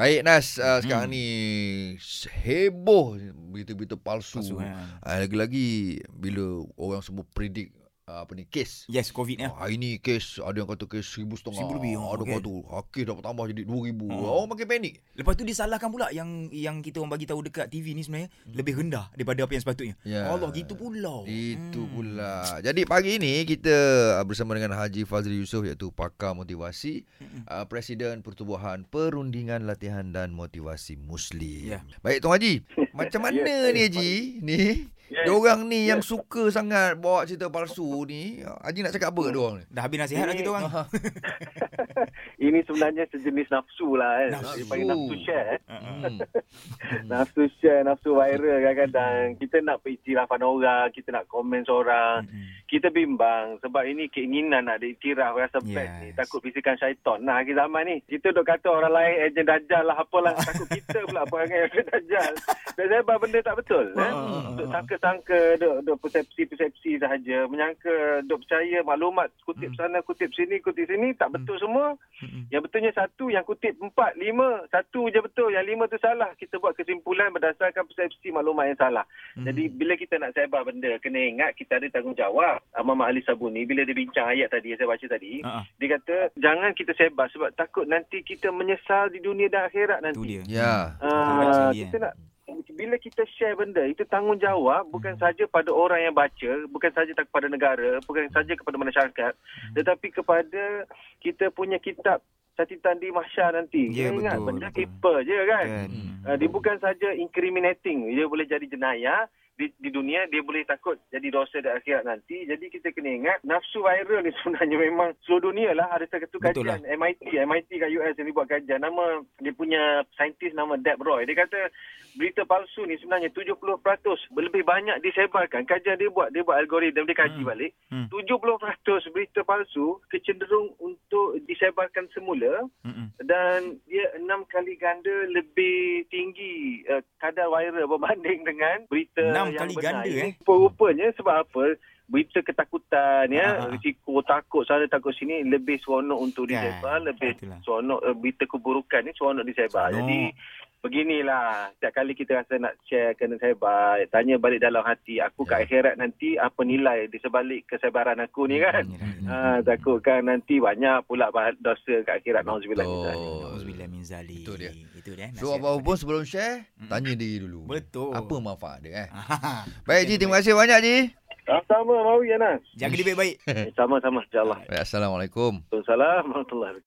Baik Nas, uh, sekarang ni heboh berita-berita palsu. Palsu, kan? Uh, lagi-lagi bila orang semua predict uh, apa ni kes. Yes, COVID ni. Oh, hari ni kes ada yang kata kes seribu setengah. Seribu lebih, oh, Ada okey. kata ah, kes dapat tambah jadi dua ribu. Oh. Orang makin panik. Lepas tu disalahkan pula yang yang kita orang bagi tahu dekat TV ni sebenarnya lebih rendah daripada apa yang sepatutnya. Hmm. Ya. Allah gitu pula. Itu Hmm. pula. Jadi pagi ini kita bersama dengan Haji Fazli Yusof iaitu pakar motivasi, uh, Presiden Pertubuhan Perundingan Latihan dan Motivasi Muslim. Ya. Baik Tuan Haji, macam mana Ya, ni ya, Haji? Ni Ya, Diorang ni ya. yang suka sangat bawa cerita palsu ni. Haji nak cakap apa diorang ni? Dah habis nasihat dah Ini- kita orang. Ini sebenarnya sejenis nafsu lah kan. Nafsu. Dia panggil nafsu share. eh. Hmm. Nafsu share, nafsu viral kadang-kadang. Kita nak beriktirafan orang, kita nak komen seorang. Mm-mm. Kita bimbang sebab ini keinginan nak diiktiraf rasa Yes. ni. Takut bisikan syaitan. Nah, akhir zaman ni. Kita duk kata orang lain ejen dajjal lah apalah. Takut kita pula perangai ejen dajjal. Dan buat benda tak betul. Eh? Ah, Duk sangka-sangka, duk, duk persepsi-persepsi sahaja. Menyangka, duk percaya maklumat kutip sana, kutip sini, kutip sini. Tak betul semua. Mm-mm. Yang betulnya satu, yang kutip empat, lima. Satu je betul, yang lima tu salah. Kita buat kesimpulan berdasarkan persepsi maklumat yang salah. Mm. Jadi bila kita nak sebar benda, kena ingat kita ada tanggungjawab. Imam Ali Sabuni, bila dia bincang ayat tadi yang saya baca tadi, ah. dia kata jangan kita sebar sebab takut nanti kita menyesal di dunia dan akhirat Tu nanti. dia. Ya. Ah, Betul, kita nak bila kita share benda itu tanggungjawab bukan saja pada orang yang baca, bukan saja tak kepada negara, bukan saja kepada masyarakat, tetapi kepada kita punya kitab catatan di mahsyar nanti. Ya, Kita ingat betul, benda betul. paper je kan. Kan. Hmm. Uh, dia bukan saja incriminating, dia boleh jadi jenayah di, di dunia, dia boleh takut jadi dosa di akhirat nanti. Jadi kita kena ingat, nafsu viral ni sebenarnya memang seluruh dunia lah. Ada satu Betul kajian MIT, MIT kat US yang dia buat kajian. Nama, dia punya saintis nama Deb Roy. Dia kata berita palsu ni sebenarnya 70% lebih banyak disebarkan. Kajian dia buat, dia buat algoritma, dia kaji Hmm. balik. Hmm. 70% berita palsu kecenderung untuk disebarkan semula Mm-mm. dan dia enam kali ganda lebih tinggi uh, kadar viral berbanding dengan berita Enam yang kali benar. ganda, Ini eh? Rupanya sebab apa? Berita ketakutan ya, ah. risiko takut sana takut sini lebih seronok untuk Kan, disebar, lebih itulah. seronok uh, berita keburukan ni seronok disebar. Seronok. Jadi beginilah, setiap kali kita rasa nak share kena sebar, tanya balik dalam hati, aku kat Ya. akhirat nanti apa nilai di sebalik kesebaran aku ni kan? Yelah, yelah. Ah, takutkan nanti banyak pula dosa kat akhirat. Nauzubillah min Betul. Zalik. Itu dia. Itu dia. So nasihat. apa-apa pun sebelum share, Mm-mm. tanya diri dulu. Betul. Apa manfaat dia eh? Baik Ji, terima kasih banyak Ji. Sama-sama, Mawi Anas. Jaga diri baik-baik. Sama-sama, insyaAllah. Baik, Assalamualaikum. Waalaikumsalam warahmatullahi wabarakatuh.